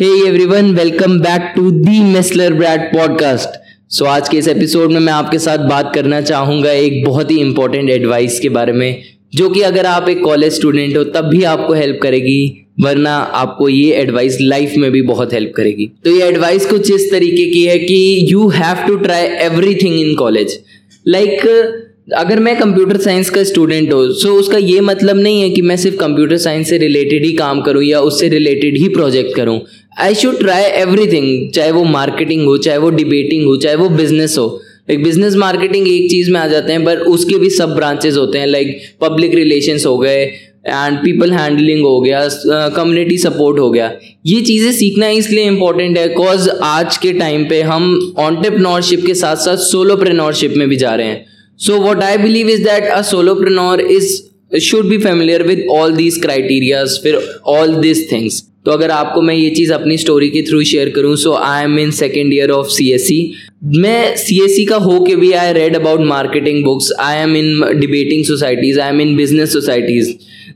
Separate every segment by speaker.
Speaker 1: Hey everyone welcome back to the Messler Brad podcast so आज के इस episode में मैं आपके साथ बात करना चाहूँगा एक बहुत ही इंपॉर्टेंट एडवाइस के बारे में, जो कि अगर आप एक कॉलेज स्टूडेंट हो, तब भी आपको हेल्प करेगी, वरना आपको ये एडवाइस लाइफ में भी बहुत हेल्प करेगी। तो ये एडवाइस कुछ इस तरीके की है कि you have to try everything in college like अगर मैं कंप्यूटर साइंस का स्टूडेंट हूँ सो उसका ये मतलब नहीं है कि मैं सिर्फ़ कंप्यूटर साइंस से रिलेटेड ही काम करूँ या उससे रिलेटेड ही प्रोजेक्ट करूँ। आई शुड ट्राई एवरीथिंग चाहे वो मार्केटिंग हो चाहे वो डिबेटिंग हो चाहे वो बिज़नेस हो। लाइक बिज़नेस मार्केटिंग एक चीज़ में आ जाते हैं पर उसके भी सब ब्रांचेस होते हैं लाइक पब्लिक रिलेशंस हो गए एंड पीपल हैंडलिंग हो गया कम्युनिटी uh, सपोर्ट हो गया। ये चीज़ें सीखना इसलिए इंपॉर्टेंट है बिकॉज़ आज के टाइम पे हम ऑन्टरप्रनोरशिप के साथ साथ सोलोप्रनोरशिप में भी जा रहे हैं। So, what I believe is that a solopreneur is, should be familiar with all these criterias, फिर all these things. तो अगर आपको मैं ये चीज़ अपनी स्टोरी के थ्रू शेयर करूँ so I am in second year of C S C मैं सी एस सी का हो के भी I read about marketing books I am in debating societies I am in business societies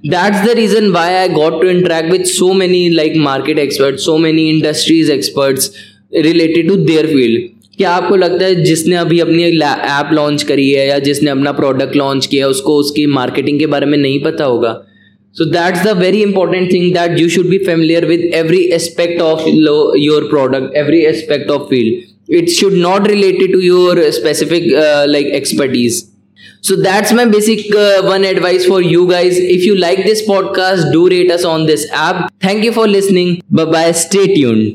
Speaker 1: that's the reason why I got to interact with so many like market expert so many industries experts related to their field क्या आपको लगता है जिसने अभी अपनी app launch करी है या जिसने अपना प्रोडक्ट लॉन्च किया है उसको उसकी मार्केटिंग के बारे में नहीं पता होगा so that's the very important thing that you should be familiar with every aspect of your product every aspect of field it should not related to your specific like expertise So that's my basic uh, one advice for you guys. If you like this podcast, do rate us on this app. Thank you for listening. Bye bye. Stay tuned.